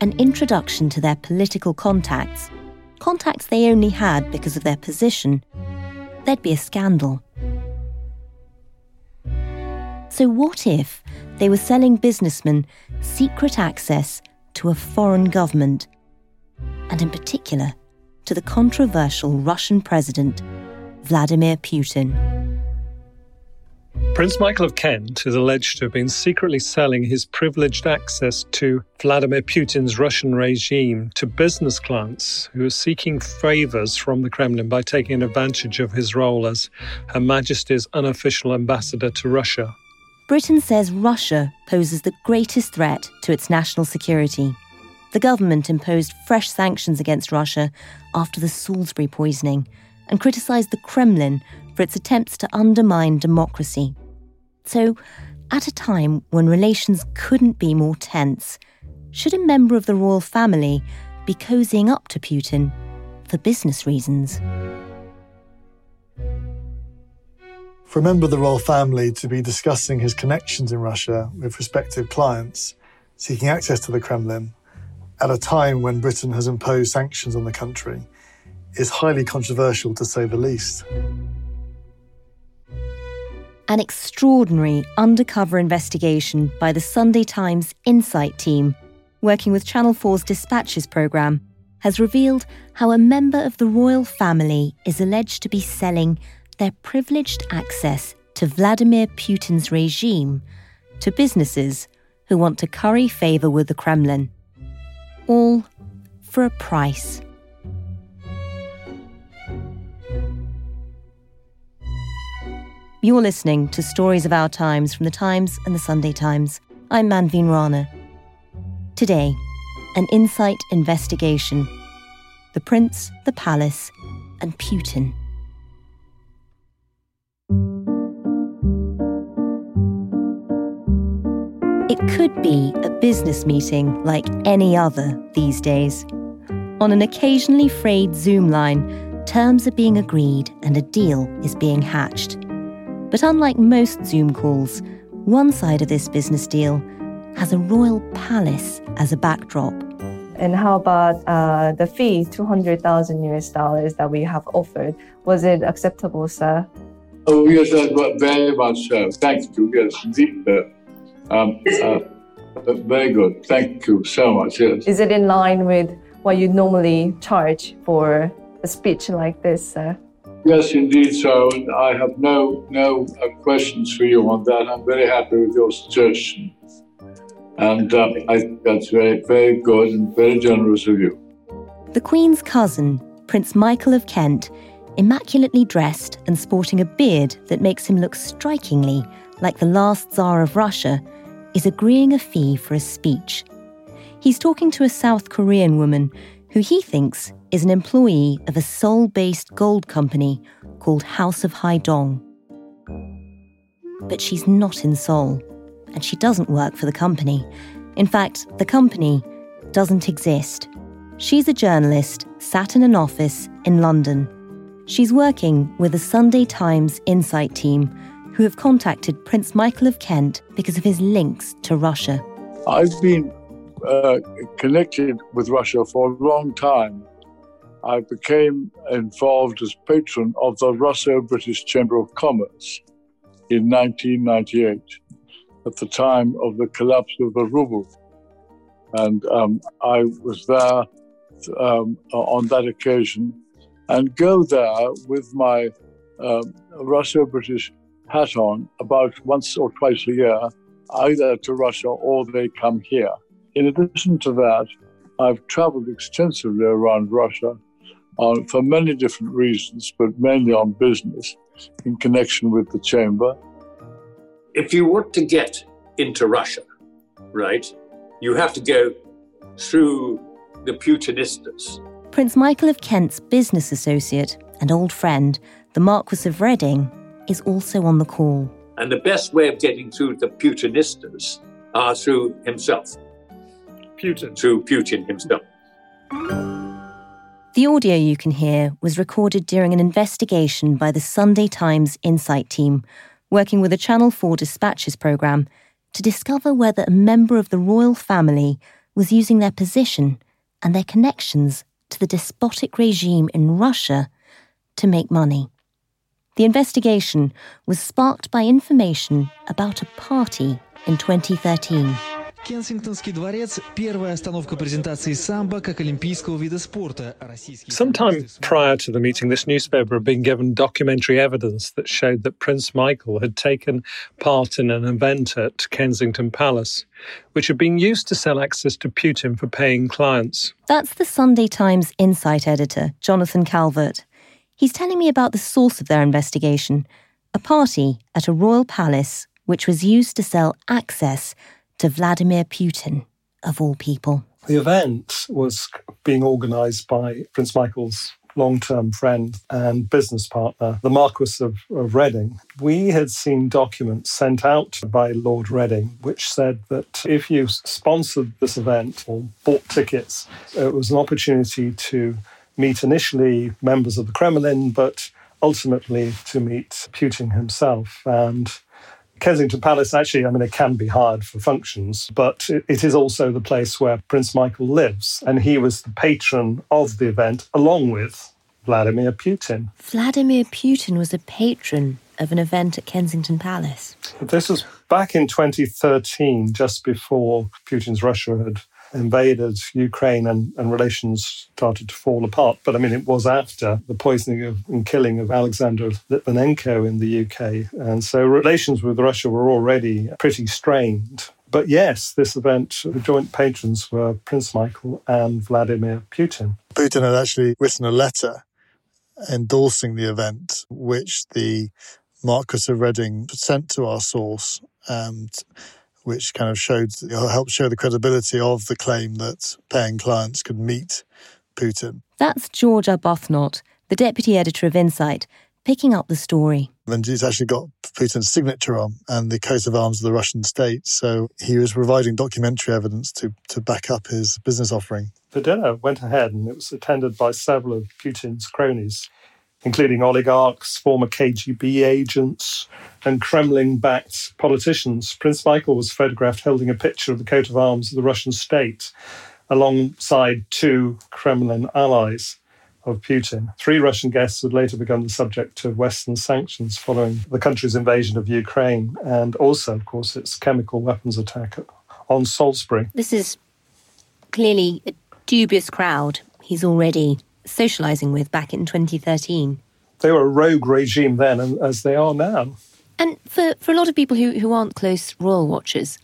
an introduction to their political contacts, contacts they only had because of their position, there'd be a scandal. So, what if they were selling businessmen secret access to a foreign government, and in particular to the controversial Russian president, Vladimir Putin? Prince Michael of Kent is alleged to have been secretly selling his privileged access to Vladimir Putin's Russian regime to business clients who are seeking favours from the Kremlin by taking advantage of his role as Her Majesty's unofficial ambassador to Russia. Britain says Russia poses the greatest threat to its national security. The government imposed fresh sanctions against Russia after the Salisbury poisoning and criticised the Kremlin for its attempts to undermine democracy. So, at a time when relations couldn't be more tense, should a member of the royal family be cozying up to Putin for business reasons? For a member of the royal family to be discussing his connections in Russia with prospective clients seeking access to the Kremlin at a time when Britain has imposed sanctions on the country is highly controversial to say the least. An extraordinary undercover investigation by the Sunday Times Insight team, working with Channel 4's Dispatches programme, has revealed how a member of the royal family is alleged to be selling their privileged access to Vladimir Putin's regime to businesses who want to curry favour with the Kremlin. All for a price. You're listening to Stories of Our Times from the Times and the Sunday Times. I'm Manveen Rana. Today, an insight investigation. The Prince, the Palace, and Putin. It could be a business meeting like any other these days. On an occasionally frayed Zoom line, terms are being agreed and a deal is being hatched. But unlike most Zoom calls, one side of this business deal has a royal palace as a backdrop. And how about uh, the fee, 200,000 US dollars that we have offered? Was it acceptable, sir? Oh, yes, very much so. Thank you. Yes, indeed. Uh, um, uh, very good. Thank you so much. Yes. Is it in line with what you normally charge for a speech like this, sir? Yes, indeed. So I have no no uh, questions for you on that. I'm very happy with your suggestion, and um, I think that's very very good and very generous of you. The Queen's cousin, Prince Michael of Kent, immaculately dressed and sporting a beard that makes him look strikingly like the last Tsar of Russia, is agreeing a fee for a speech. He's talking to a South Korean woman who he thinks is an employee of a Seoul based gold company called House of Haedong. But she's not in Seoul, and she doesn't work for the company. In fact, the company doesn't exist. She's a journalist sat in an office in London. She's working with the Sunday Times Insight team, who have contacted Prince Michael of Kent because of his links to Russia. I've been uh, connected with Russia for a long time. I became involved as patron of the Russo British Chamber of Commerce in 1998 at the time of the collapse of the ruble. And um, I was there um, on that occasion and go there with my um, Russo British hat on about once or twice a year, either to Russia or they come here. In addition to that, I've traveled extensively around Russia uh, for many different reasons, but mainly on business in connection with the chamber. If you want to get into Russia, right, you have to go through the Putinistas. Prince Michael of Kent's business associate and old friend, the Marquis of Reading, is also on the call. And the best way of getting through the Putinistas are through himself. Putin. Through Putin himself. The audio you can hear was recorded during an investigation by the Sunday Times Insight team, working with a Channel 4 dispatches programme to discover whether a member of the royal family was using their position and their connections to the despotic regime in Russia to make money. The investigation was sparked by information about a party in 2013. Кенсингтонский дворец – первая остановка презентации самбо как олимпийского вида спорта. Sometime prior to the meeting, this newspaper had been given documentary evidence that showed that Prince Michael had taken part in an event at Kensington Palace, which had been used to sell access to Putin for paying clients. That's the Sunday Times Insight editor, Jonathan Calvert. He's telling me about the source of their investigation a party at a royal palace which was used to sell access to Vladimir Putin, of all people. The event was being organised by Prince Michael's long term friend and business partner, the Marquis of, of Reading. We had seen documents sent out by Lord Reading which said that if you sponsored this event or bought tickets, it was an opportunity to meet initially members of the Kremlin, but ultimately to meet Putin himself. And Kensington Palace, actually, I mean, it can be hired for functions, but it is also the place where Prince Michael lives. And he was the patron of the event, along with Vladimir Putin. Vladimir Putin was a patron of an event at Kensington Palace. This was back in 2013, just before Putin's Russia had invaded Ukraine and, and relations started to fall apart. But I mean, it was after the poisoning of, and killing of Alexander Litvinenko in the UK. And so relations with Russia were already pretty strained. But yes, this event, the joint patrons were Prince Michael and Vladimir Putin. Putin had actually written a letter endorsing the event, which the Marquis of Reading sent to our source. And which kind of showed helped show the credibility of the claim that paying clients could meet Putin. That's George Arbuthnot, the deputy editor of Insight, picking up the story. And he's actually got Putin's signature on and the coat of arms of the Russian state. So he was providing documentary evidence to, to back up his business offering. The dinner went ahead and it was attended by several of Putin's cronies including oligarchs, former KGB agents, and Kremlin backed politicians. Prince Michael was photographed holding a picture of the coat of arms of the Russian state alongside two Kremlin allies of Putin. Three Russian guests would later become the subject of Western sanctions following the country's invasion of Ukraine and also, of course, its chemical weapons attack on Salisbury. This is clearly a dubious crowd. He's already socialising with back in 2013. They were a rogue regime then, as they are now. And for, for a lot of people who, who aren't close royal watchers,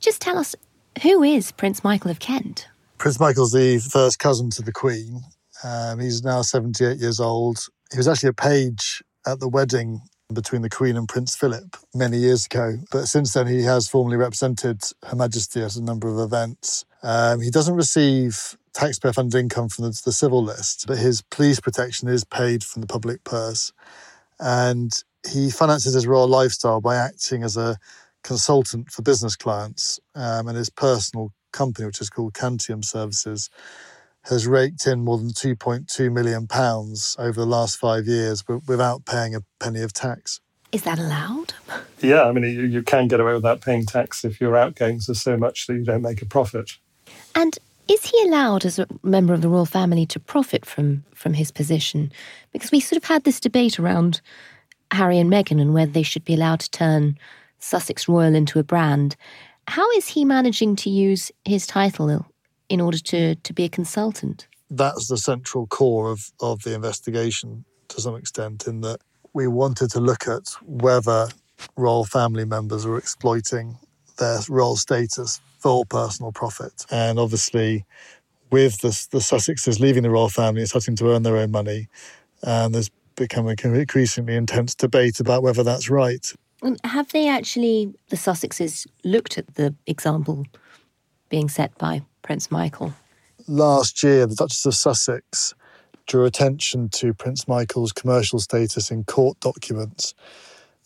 just tell us who is Prince Michael of Kent? Prince Michael's the first cousin to the Queen. Um, he's now 78 years old. He was actually a page at the wedding between the Queen and Prince Philip many years ago. But since then, he has formally represented Her Majesty at a number of events. Um, he doesn't receive taxpayer funded income from the, the civil list, but his police protection is paid from the public purse. And he finances his royal lifestyle by acting as a consultant for business clients. Um, and his personal company, which is called Cantium Services, has raked in more than 2.2 million pounds over the last five years without paying a penny of tax. Is that allowed? Yeah, I mean, you, you can get away without paying tax if your outgoings are so much that you don't make a profit. And is he allowed, as a member of the royal family, to profit from from his position? Because we sort of had this debate around Harry and Meghan and whether they should be allowed to turn Sussex Royal into a brand. How is he managing to use his title in order to, to be a consultant? That's the central core of, of the investigation to some extent, in that we wanted to look at whether royal family members were exploiting their royal status for personal profit. And obviously, with the, the Sussexes leaving the royal family, it's starting to earn their own money, and there's become an increasingly intense debate about whether that's right. And have they actually, the Sussexes, looked at the example being set by Prince Michael? Last year, the Duchess of Sussex drew attention to Prince Michael's commercial status in court documents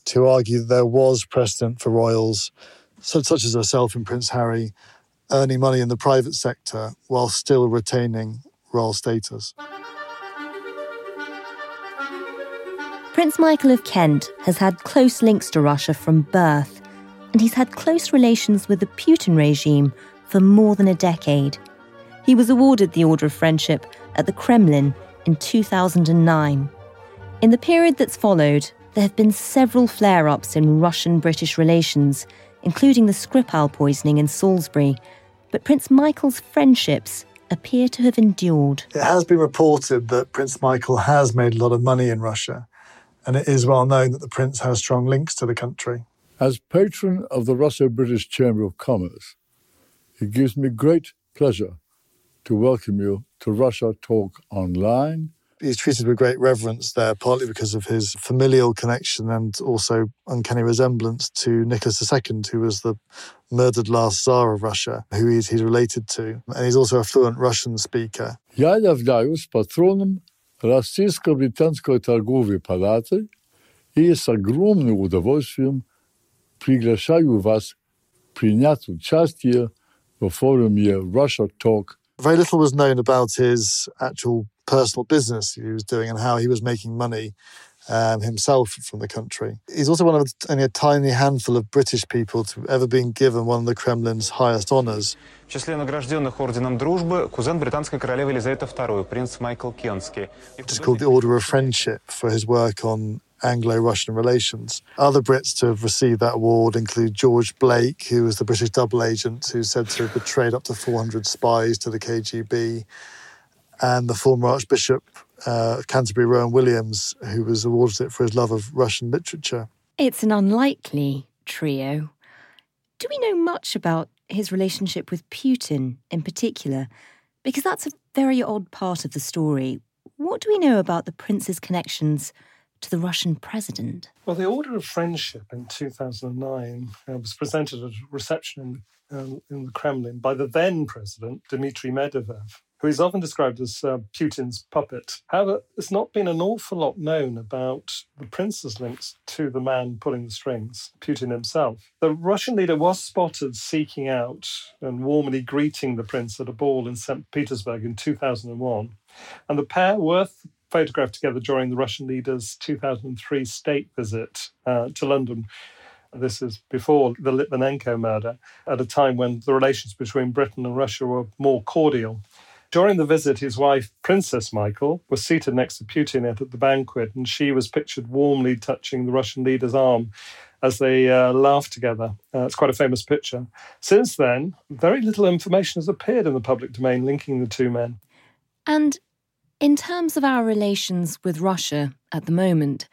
to argue that there was precedent for royals, such as herself and Prince Harry, earning money in the private sector while still retaining royal status. Prince Michael of Kent has had close links to Russia from birth, and he's had close relations with the Putin regime for more than a decade. He was awarded the Order of Friendship at the Kremlin in 2009. In the period that's followed, there have been several flare ups in Russian British relations, including the Skripal poisoning in Salisbury. But Prince Michael's friendships appear to have endured. It has been reported that Prince Michael has made a lot of money in Russia and it is well known that the Prince has strong links to the country. As patron of the Russo British Chamber of Commerce, it gives me great pleasure to welcome you to Russia Talk Online He's treated with great reverence there, partly because of his familial connection and also uncanny resemblance to Nicholas II, who was the murdered last Tsar of Russia, who he's, he's related to. And he's also a fluent Russian speaker. Я являюсь патроном Российско-британской торговой палаты и с огромным удовольствием приглашаю вас принять участие в форуме Russia Talk. Very little was known about his actual personal business he was doing and how he was making money um, himself from the country. He's also one of only a tiny handful of British people to ever been given one of the Kremlin's highest honours. В числе награжденных Орденом Дружбы кузен британской королевы Елизаветы II, принц Майкл Кенский. It's called the Order of Friendship for his work on Anglo-Russian relations. Other Brits to have received that award include George Blake, who was the British double agent who said to have betrayed up to 400 spies to the KGB, and the former Archbishop uh, Canterbury Rowan Williams, who was awarded it for his love of Russian literature. It's an unlikely trio. Do we know much about his relationship with Putin in particular? Because that's a very odd part of the story. What do we know about the prince's connections to the Russian president? Well, the Order of Friendship in 2009 uh, was presented at a reception in, um, in the Kremlin by the then president, Dmitry Medvedev who is often described as uh, Putin's puppet. However, there's not been an awful lot known about the prince's links to the man pulling the strings, Putin himself. The Russian leader was spotted seeking out and warmly greeting the prince at a ball in St. Petersburg in 2001. And the pair were photographed together during the Russian leader's 2003 state visit uh, to London. This is before the Litvinenko murder, at a time when the relations between Britain and Russia were more cordial. During the visit, his wife, Princess Michael, was seated next to Putin at the banquet, and she was pictured warmly touching the Russian leader's arm as they uh, laughed together. Uh, it's quite a famous picture. Since then, very little information has appeared in the public domain linking the two men. And in terms of our relations with Russia at the moment,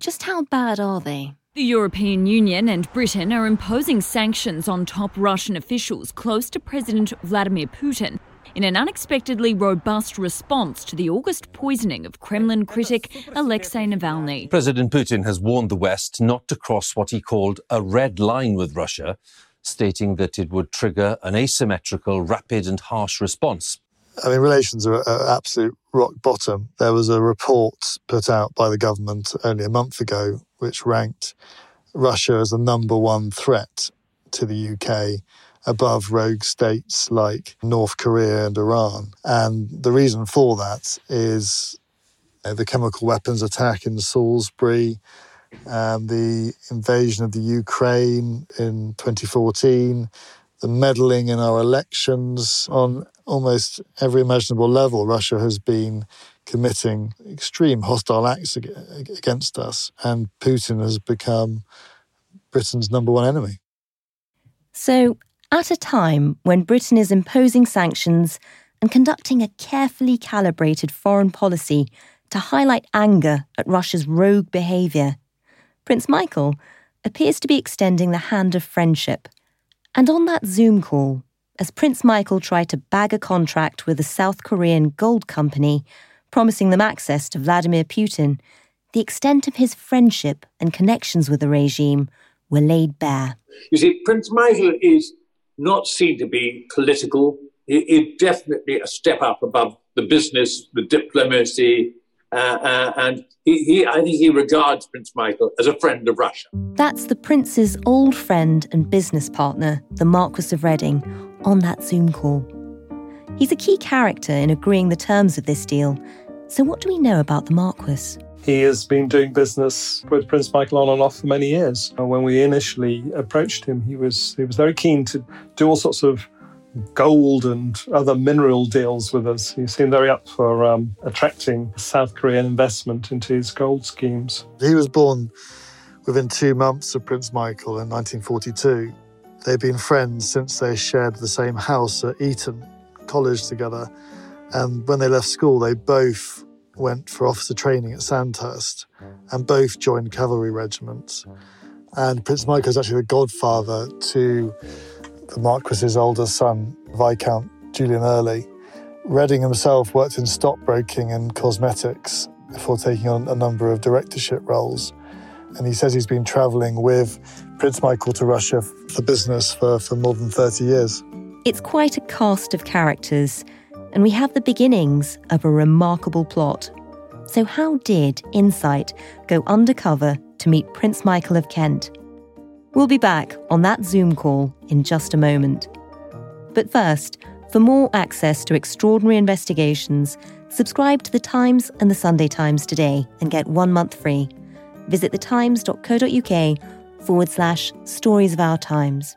just how bad are they? The European Union and Britain are imposing sanctions on top Russian officials close to President Vladimir Putin in an unexpectedly robust response to the August poisoning of Kremlin critic Alexei Navalny. President Putin has warned the West not to cross what he called a red line with Russia, stating that it would trigger an asymmetrical, rapid, and harsh response. I mean, relations are at absolute rock bottom. There was a report put out by the government only a month ago which ranked Russia as the number one threat to the UK above rogue states like North Korea and Iran. And the reason for that is the chemical weapons attack in Salisbury, um, the invasion of the Ukraine in 2014, the meddling in our elections on almost every imaginable level. Russia has been committing extreme hostile acts against us, and Putin has become Britain's number one enemy. So, at a time when Britain is imposing sanctions and conducting a carefully calibrated foreign policy to highlight anger at Russia's rogue behaviour, Prince Michael appears to be extending the hand of friendship. And on that Zoom call, as Prince Michael tried to bag a contract with a South Korean gold company, promising them access to Vladimir Putin, the extent of his friendship and connections with the regime were laid bare. You see, Prince Michael is not seen to be political. He definitely a step up above the business, the diplomacy, uh, uh, and he, he, I think he regards Prince Michael as a friend of Russia. That's the prince's old friend and business partner, the Marquis of Reading, on that Zoom call. He's a key character in agreeing the terms of this deal. So, what do we know about the Marquis? He has been doing business with Prince Michael on and off for many years. When we initially approached him, he was he was very keen to do all sorts of gold and other mineral deals with us. He seemed very up for um, attracting South Korean investment into his gold schemes. He was born within two months of Prince Michael in 1942. They've been friends since they shared the same house at Eton College together. And when they left school, they both went for officer training at Sandhurst and both joined cavalry regiments. And Prince Michael is actually the godfather to the Marquis's older son, Viscount Julian Erleigh. Reading himself worked in stockbroking and cosmetics before taking on a number of directorship roles. And he says he's been travelling with Prince Michael to Russia for business for, for more than 30 years. It's quite a cast of characters and we have the beginnings of a remarkable plot. So, how did Insight go undercover to meet Prince Michael of Kent? We'll be back on that Zoom call in just a moment. But first, for more access to extraordinary investigations, subscribe to The Times and The Sunday Times today and get one month free. Visit thetimes.co.uk forward slash stories of our times.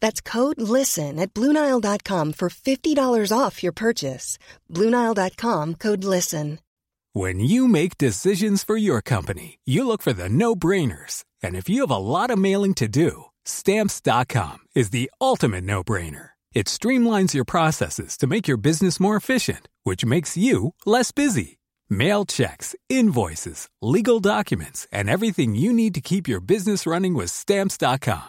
That's code LISTEN at Bluenile.com for $50 off your purchase. Bluenile.com code LISTEN. When you make decisions for your company, you look for the no brainers. And if you have a lot of mailing to do, Stamps.com is the ultimate no brainer. It streamlines your processes to make your business more efficient, which makes you less busy. Mail checks, invoices, legal documents, and everything you need to keep your business running with Stamps.com.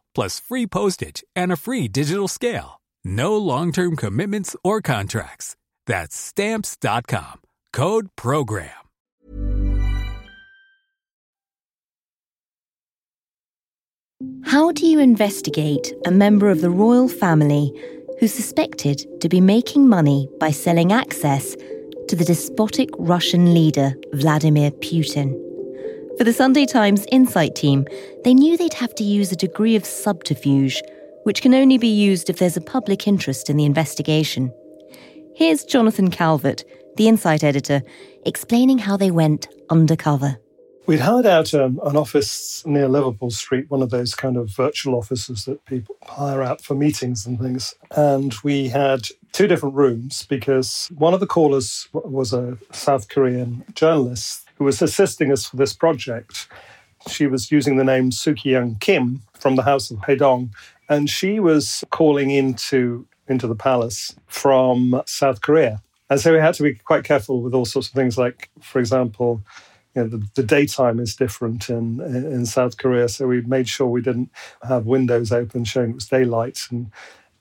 plus free postage and a free digital scale. No long term commitments or contracts. That's stamps.com. Code Program. How do you investigate a member of the royal family who's suspected to be making money by selling access to the despotic Russian leader Vladimir Putin? For the Sunday Times Insight team, they knew they'd have to use a degree of subterfuge, which can only be used if there's a public interest in the investigation. Here's Jonathan Calvert, the Insight editor, explaining how they went undercover. We'd hired out um, an office near Liverpool Street, one of those kind of virtual offices that people hire out for meetings and things. And we had two different rooms because one of the callers was a South Korean journalist who was assisting us for this project. She was using the name Soo-Kyung Kim from the House of Haedong, and she was calling into into the palace from South Korea. And so we had to be quite careful with all sorts of things, like, for example, you know, the, the, daytime is different in, in South Korea. So we made sure we didn't have windows open showing it was daylight. And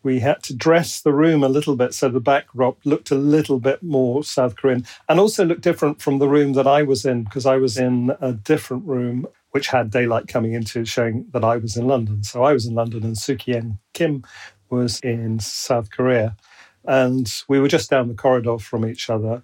we had to dress the room a little bit so the backdrop looked a little bit more South Korean and also looked different from the room that I was in because I was in a different room which had daylight coming into showing that I was in London. So I was in London and Soo-Kyung Kim was in South Korea. And we were just down the corridor from each other.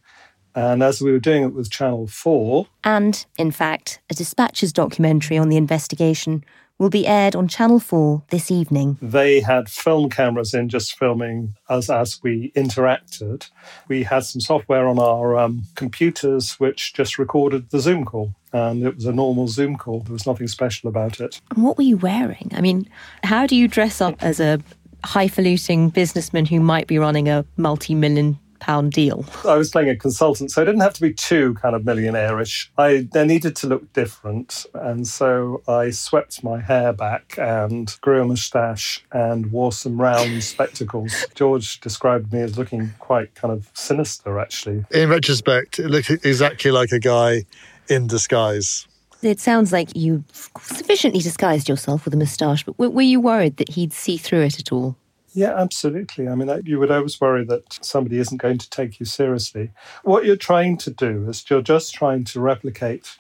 And as we were doing it with Channel 4. And, in fact, a Dispatches documentary on the investigation will be aired on Channel 4 this evening. They had film cameras in just filming us as we interacted. We had some software on our um, computers which just recorded the Zoom call. And it was a normal Zoom call. There was nothing special about it. And what were you wearing? I mean, how do you dress up as a highfalutin businessman who might be running a multi million pound deal. I was playing a consultant, so I didn't have to be too kind of millionaire-ish. I they needed to look different, and so I swept my hair back and grew a moustache and wore some round spectacles. George described me as looking quite kind of sinister, actually. In retrospect, it looked exactly like a guy in disguise. It sounds like you sufficiently disguised yourself with a moustache, but were you worried that he'd see through it at all? Yeah, absolutely. I mean, you would always worry that somebody isn't going to take you seriously. What you're trying to do is you're just trying to replicate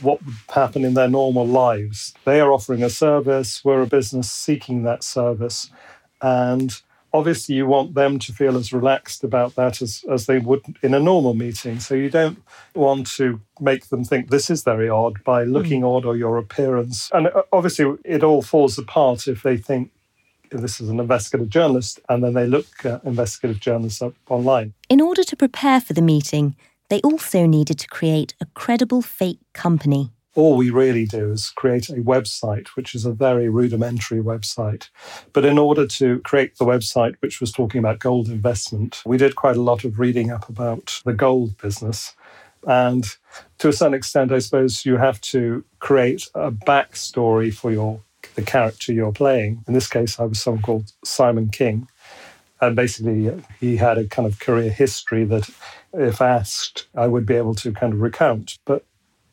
what would happen in their normal lives. They are offering a service, we're a business seeking that service. And obviously, you want them to feel as relaxed about that as, as they would in a normal meeting. So you don't want to make them think this is very odd by looking mm. odd or your appearance. And uh, obviously, it all falls apart if they think this is an investigative journalist, and then they look at investigative journalists up online. In order to prepare for the meeting, they also needed to create a credible fake company. All we really do is create a website, which is a very rudimentary website. But in order to create the website, which was talking about gold investment, we did quite a lot of reading up about the gold business. And to a certain extent, I suppose you have to create a backstory for your the character you're playing. In this case, I was someone called Simon King. And basically, he had a kind of career history that, if asked, I would be able to kind of recount. But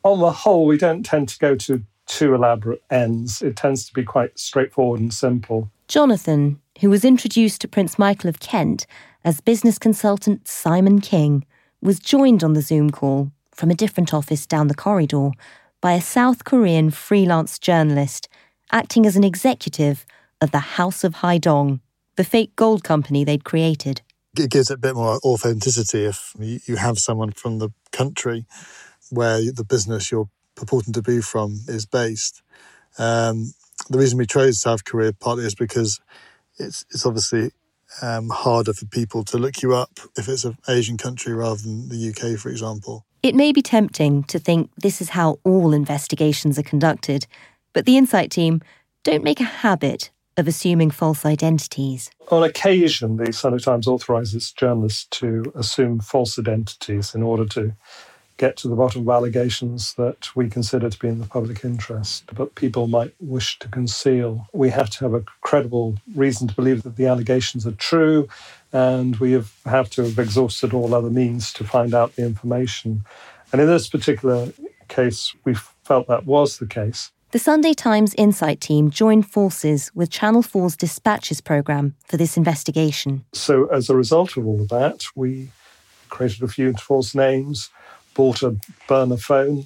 on the whole, we don't tend to go to too elaborate ends. It tends to be quite straightforward and simple. Jonathan, who was introduced to Prince Michael of Kent as business consultant Simon King, was joined on the Zoom call from a different office down the corridor by a South Korean freelance journalist acting as an executive of the House of Haedong, the fake gold company they'd created. It gives it a bit more authenticity if you have someone from the country where the business you're purporting to be from is based. Um, the reason we chose South Korea partly is because it's it's obviously um, harder for people to look you up if it's an Asian country rather than the UK, for example. It may be tempting to think this is how all investigations are conducted, but the Insight team don't make a habit of assuming false identities. On occasion, the Sunday Times authorises journalists to assume false identities in order to get to the bottom of allegations that we consider to be in the public interest, but people might wish to conceal. We have to have a credible reason to believe that the allegations are true, and we have, have to have exhausted all other means to find out the information. And in this particular case, we felt that was the case. The Sunday Times Insight team joined forces with Channel 4's Dispatches programme for this investigation. So, as a result of all of that, we created a few false names, bought a burner phone,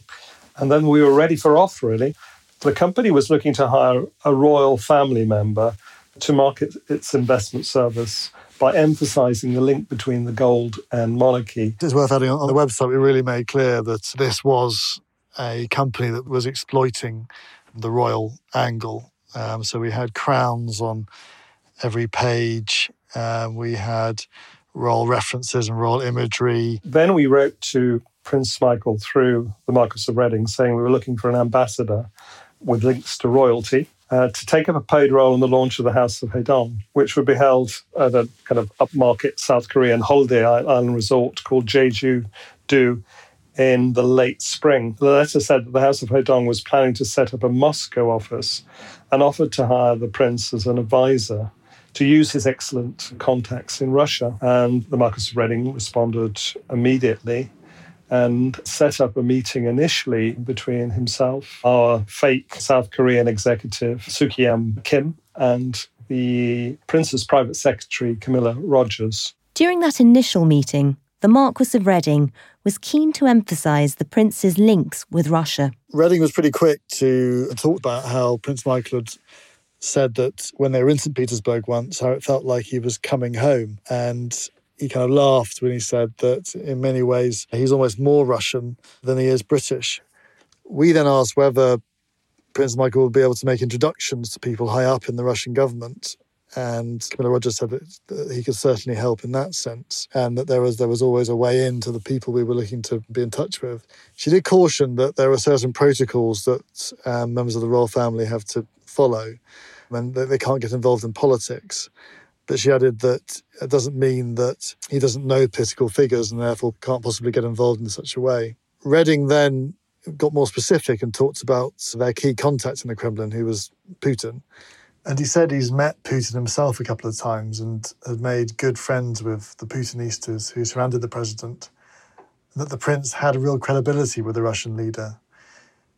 and then we were ready for off, really. The company was looking to hire a royal family member to market its investment service by emphasizing the link between the gold and monarchy. It's worth adding on the website, we really made clear that this was a company that was exploiting the royal angle. Um, so we had crowns on every page. Um, we had royal references and royal imagery. Then we wrote to Prince Michael through the Marquis of Reading saying we were looking for an ambassador with links to royalty. Uh, to take up a paid role in the launch of the House of Haedong, which would be held at a kind of upmarket South Korean holiday island resort called Jeju-do in the late spring. The letter said that the House of Haedong was planning to set up a Moscow office and offered to hire the prince as an advisor to use his excellent contacts in Russia. And the Marquis of Reading responded immediately and set up a meeting initially between himself, our fake South Korean executive, Soo-Kyung Kim, and the prince's private secretary, Camilla Rogers. During that initial meeting, the Marquis of Reading was keen to emphasise the prince's links with Russia. Reading was pretty quick to talk about how Prince Michael had said that when they were in St. Petersburg once, how it felt like he was coming home. And he kind of laughed when he said that in many ways he's almost more Russian than he is British. We then asked whether Prince Michael would be able to make introductions to people high up in the Russian government. And Camilla Rogers said that he could certainly help in that sense, and that there was there was always a way in to the people we were looking to be in touch with. She did caution that there are certain protocols that um, members of the royal family have to follow, and that they can't get involved in politics. But she added that it doesn't mean that he doesn't know political figures and therefore can't possibly get involved in such a way. Reading then got more specific and talked about their key contact in the Kremlin, who was Putin. And he said he's met Putin himself a couple of times and had made good friends with the Putinistas who surrounded the president, and that the prince had a real credibility with the Russian leader.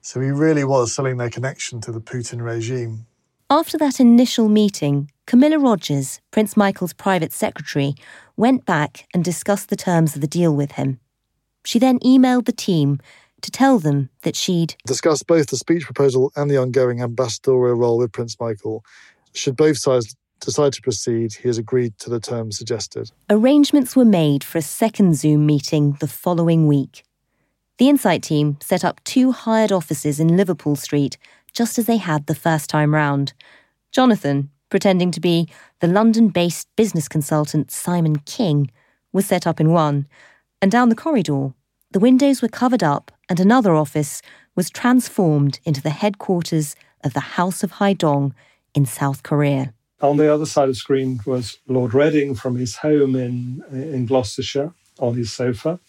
So he really was selling their connection to the Putin regime. After that initial meeting, Camilla Rogers, Prince Michael's private secretary, went back and discussed the terms of the deal with him. She then emailed the team to tell them that she'd discussed both the speech proposal and the ongoing ambassadorial role with Prince Michael. Should both sides decide to proceed, he has agreed to the terms suggested. Arrangements were made for a second Zoom meeting the following week. The Insight team set up two hired offices in Liverpool Street, just as they had the first time round. Jonathan, pretending to be the London based business consultant Simon King, was set up in one, and down the corridor, the windows were covered up and another office was transformed into the headquarters of the House of Haedong in South Korea. On the other side of the screen was Lord Reading from his home in, in Gloucestershire on his sofa.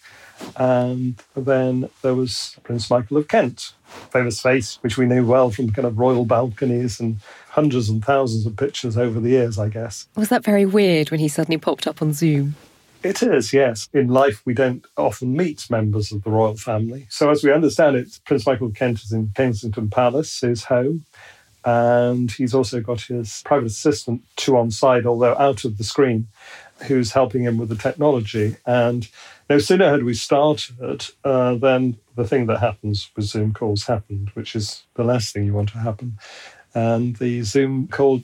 And then there was Prince Michael of Kent, famous face, which we knew well from kind of royal balconies and hundreds and thousands of pictures over the years, I guess. Was that very weird when he suddenly popped up on Zoom? It is, yes. In life, we don't often meet members of the royal family. So, as we understand it, Prince Michael Kent is in Kensington Palace, his home. And he's also got his private assistant, two on side, although out of the screen, who's helping him with the technology. And no sooner had we started uh, than the thing that happens with Zoom calls happened, which is the last thing you want to happen. And the Zoom call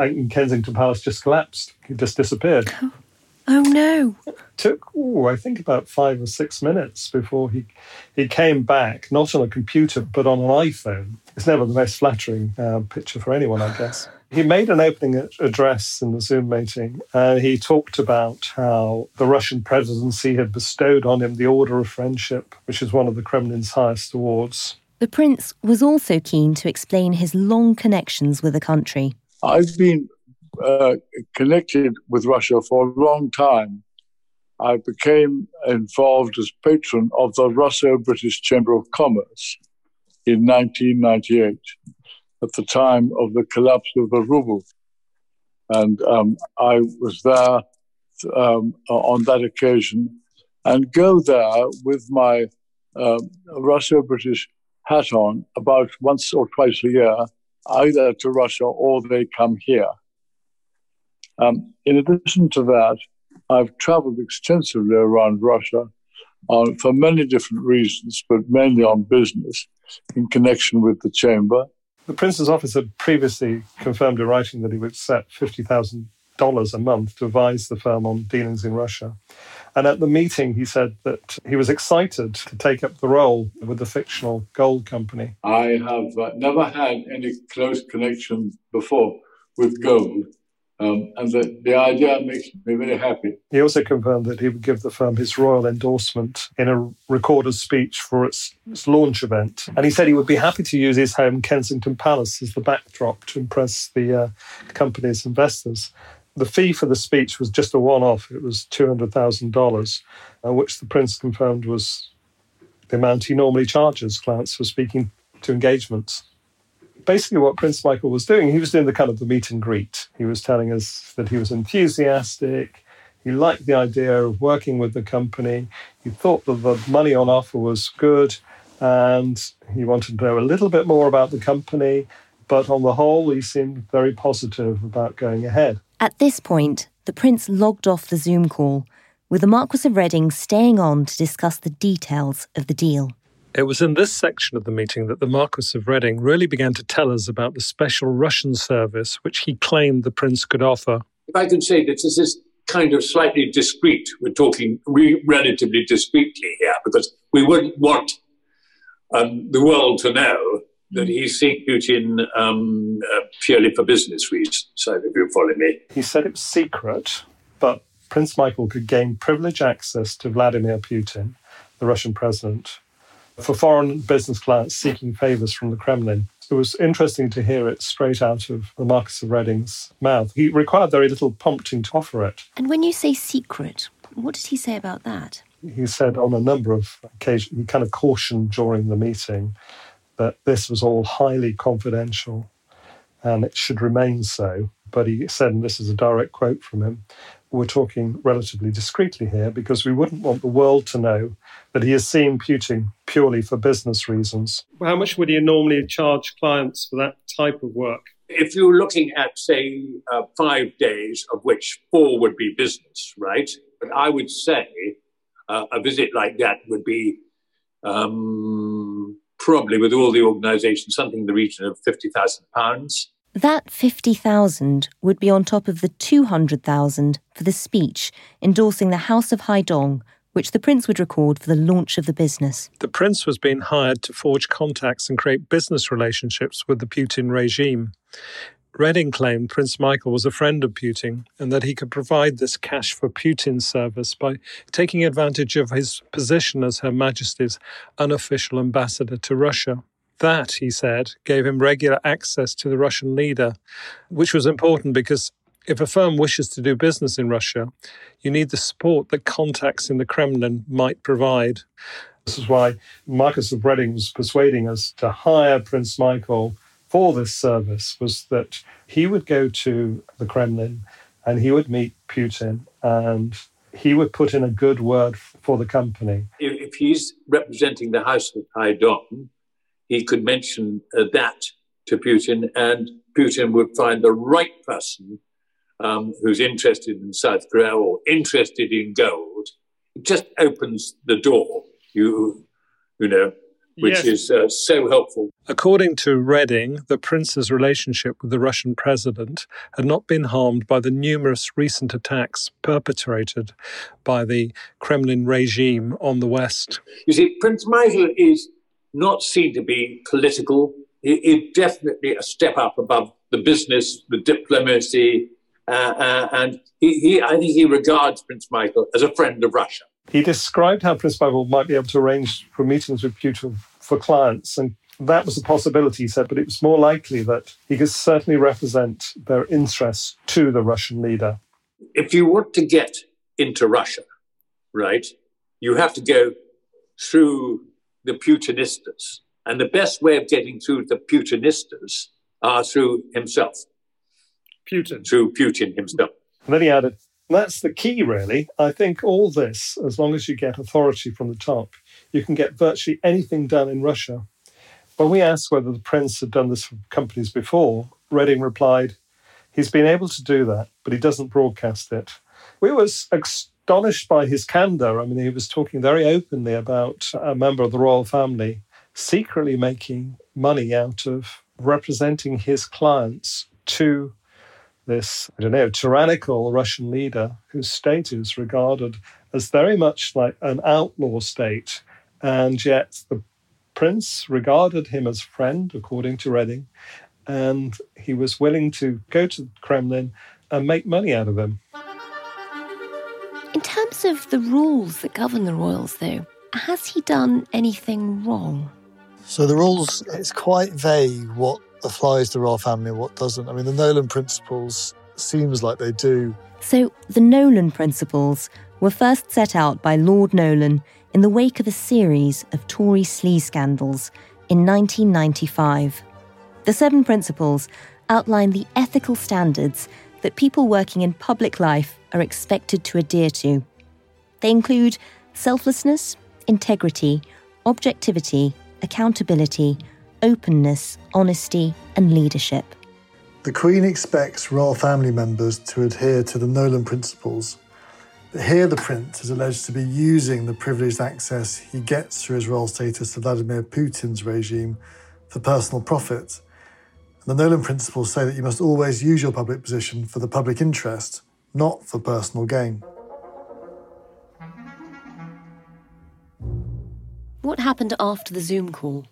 in Kensington Palace just collapsed. It just disappeared. Oh no! It took, ooh, I think about five or six minutes before he he came back, not on a computer but on an iPhone. It's never the most flattering uh, picture for anyone, I guess. He made an opening address in the Zoom meeting, and he talked about how the Russian presidency had bestowed on him the Order of Friendship, which is one of the Kremlin's highest awards. The prince was also keen to explain his long connections with the country. I've been uh, connected with Russia for a long time. I became involved as patron of the Russo British Chamber of Commerce in 1998 at the time of the collapse of the ruble. And um, I was there um, on that occasion and go there with my um, Russo British hat on about once or twice a year, either to Russia or they come here. Um, in addition to that, I've traveled extensively around Russia on, for many different reasons, but mainly on business in connection with the chamber. The Prince's office had previously confirmed in writing that he would set $50,000 a month to advise the firm on dealings in Russia. And at the meeting, he said that he was excited to take up the role with the fictional gold company. I have uh, never had any close connection before with gold. Um, and the, the idea makes me very happy. He also confirmed that he would give the firm his royal endorsement in a recorded speech for its, its, launch event. And he said he would be happy to use his home, Kensington Palace, as the backdrop to impress the uh, company's investors. The fee for the speech was just a one off, it was $200,000, uh, which the Prince confirmed was the amount he normally charges clients for speaking to engagements basically what Prince Michael was doing, he was doing the kind of the meet and greet. He was telling us that he was enthusiastic. He liked the idea of working with the company. He thought that the money on offer was good. And he wanted to know a little bit more about the company. But on the whole, he seemed very positive about going ahead. At this point, the Prince logged off the Zoom call, with the Marquis of Reading staying on to discuss the details of the deal. It was in this section of the meeting that the Marquis of Reading really began to tell us about the special Russian service which he claimed the Prince could offer. If I can say that this is kind of slightly discreet, we're talking re- relatively discreetly here because we wouldn't want um, the world to know that he's seeing Putin um, uh, purely for business reasons. So, if you follow me, he said it was secret, but Prince Michael could gain privileged access to Vladimir Putin, the Russian president, for foreign business clients seeking favors from the Kremlin. It was interesting to hear it straight out of the Marquess of Reading's mouth. He required very little prompting to offer it. And when you say secret, what did he say about that? He said on a number of occasions, he kind of cautioned during the meeting that this was all highly confidential and it should remain so. But he said, and this is a direct quote from him, we're talking relatively discreetly here because we wouldn't want the world to know that he is seeing Putin purely for business reasons. How much would you normally charge clients for that type of work? If you're looking at, say, uh, five days, of which four would be business, right? But I would say uh, a visit like that would be um, probably, with all the organisation, something in the region of £50,000. That 50,000 would be on top of the 200,000 for the speech endorsing the House of Haedong, which the prince would record for the launch of the business. The prince was being hired to forge contacts and create business relationships with the Putin regime. Reading claimed Prince Michael was a friend of Putin and that he could provide this cash for Putin's service by taking advantage of his position as Her Majesty's unofficial ambassador to Russia. That, he said, gave him regular access to the Russian leader, which was important because if a firm wishes to do business in Russia, you need the support that contacts in the Kremlin might provide. This is why Marquess of Reading was persuading us to hire Prince Michael for this service, was that he would go to the Kremlin and he would meet Putin and he would put in a good word for the company. If he's representing the House of Haedong, he could mention uh, that to Putin, and Putin would find the right person um, who's interested in South Korea or interested in gold. It just opens the door, you, you know, which yes. is uh, so helpful. According to Reading, the prince's relationship with the Russian president had not been harmed by the numerous recent attacks perpetrated by the Kremlin regime on the West. You see, Prince Michael is not seen to be political. It's definitely a step up above the business, the diplomacy, uh, uh, and he, he, I think he regards Prince Michael as a friend of Russia. He described how Prince Michael might be able to arrange for meetings with Putin for clients, and that was a possibility, he said, but it was more likely that he could certainly represent their interests to the Russian leader. If you want to get into Russia, right, you have to go through the Putinistas. And the best way of getting through the Putinistas are through himself. Putin. Through Putin himself. And then he added, that's the key, really. I think all this, as long as you get authority from the top, you can get virtually anything done in Russia. When we asked whether the prince had done this for companies before, Reading replied, He's been able to do that, but he doesn't broadcast it. We were astonished by his candor. I mean, he was talking very openly about a member of the royal family secretly making money out of representing his clients to this, I don't know, tyrannical Russian leader whose state is regarded as very much like an outlaw state. And yet the prince regarded him as friend, according to Reading, and he was willing to go to the Kremlin and make money out of him. In terms of the rules that govern the royals, though, has he done anything wrong? So the rules, it's quite vague what applies to royal family and what doesn't. I mean, the Nolan principles seems like they do. So the Nolan principles were first set out by Lord Nolan in the wake of a series of Tory sleaze scandals in 1995. The seven principles outline the ethical standards that people working in public life are expected to adhere to. They include selflessness, integrity, objectivity, accountability, openness, honesty, and leadership. The Queen expects royal family members to adhere to the Nolan principles. But here the prince is alleged to be using the privileged access he gets through his royal status to Vladimir Putin's regime for personal profit the Nolan principles say that you must always use your public position for the public interest, not for personal gain. What happened after the Zoom call?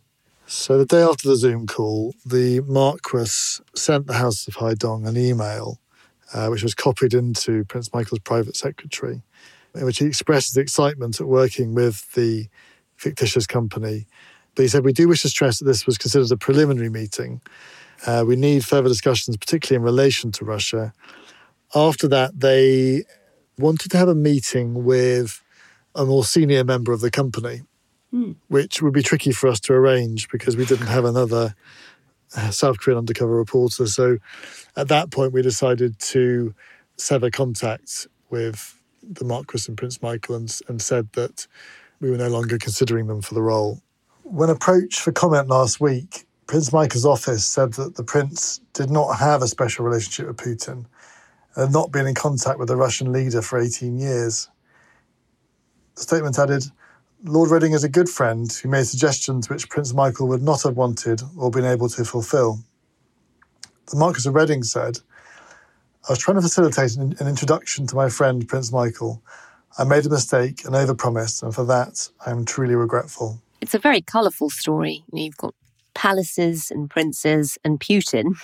So, the day after the Zoom call, the Marquess sent the House of Haedong an email, uh, which was copied into Prince Michael's private secretary, in which he expressed his excitement at working with the fictitious company. But he said, We do wish to stress that this was considered a preliminary meeting uh, we need further discussions, particularly in relation to Russia. After that, they wanted to have a meeting with a more senior member of the company, mm. which would be tricky for us to arrange because we didn't have another uh, South Korean undercover reporter. So at that point, we decided to sever contact with the Marquis and Prince Michael and, and said that we were no longer considering them for the role. When approached for comment last week, Prince Michael's office said that the prince did not have a special relationship with Putin and had not been in contact with the Russian leader for 18 years. The statement added, Lord Reading is a good friend who made suggestions which Prince Michael would not have wanted or been able to fulfill. The Marquis of Reading said, I was trying to facilitate an, an introduction to my friend Prince Michael. I made a mistake and overpromised, and for that I am truly regretful. It's a very colourful story. You've got palaces and princes and Putin.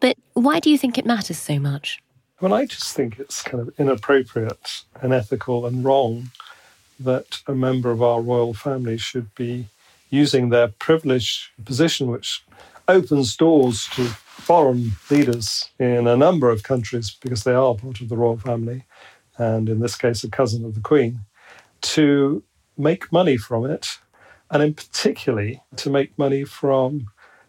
But why do you think it matters so much? Well, I just think it's kind of inappropriate, and ethical and wrong that a member of our royal family should be using their privileged position, which opens doors to foreign leaders in a number of countries because they are part of the royal family, and in this case, a cousin of the Queen, to make money from it and in particularly to make money from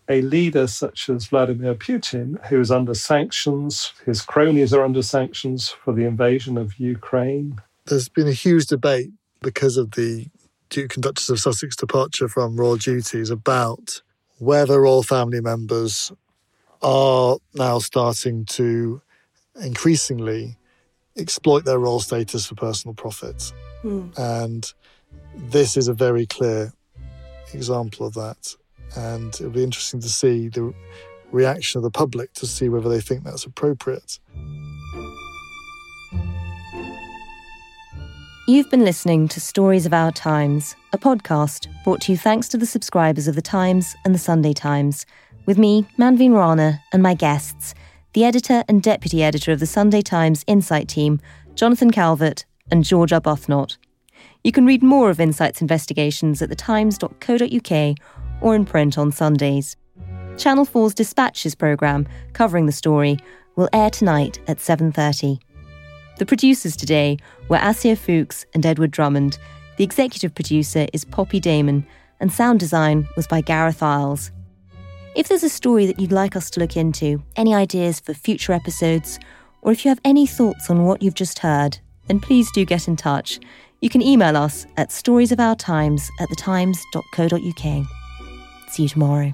a leader such as Vladimir Putin, who is under sanctions. His cronies are under sanctions for the invasion of Ukraine. There's been a huge debate because of the Duke and Duchess of Sussex departure from royal duties about whether royal family members are now starting to increasingly exploit their royal status for personal profit. Mm. And this is a very clear example of that. And it'll be interesting to see the reaction of the public to see whether they think that's appropriate. You've been listening to Stories of Our Times, a podcast brought to you thanks to the subscribers of The Times and The Sunday Times, with me, Manveen Rana, and my guests, the editor and deputy editor of The Sunday Times Insight team, Jonathan Calvert and George Arbuthnot. You can read more of Insight's investigations at thetimes.co.uk or in print on Sundays. Channel 4's Dispatches programme covering the story will air tonight at 7:30. The producers today were Asia Fuchs and Edward Drummond. The executive producer is Poppy Damon, and sound design was by Gareth Isles. If there's a story that you'd like us to look into, any ideas for future episodes, or if you have any thoughts on what you've just heard, then please do get in touch. You can email us at storiesofourtimes at thetimes.co.uk. See you tomorrow.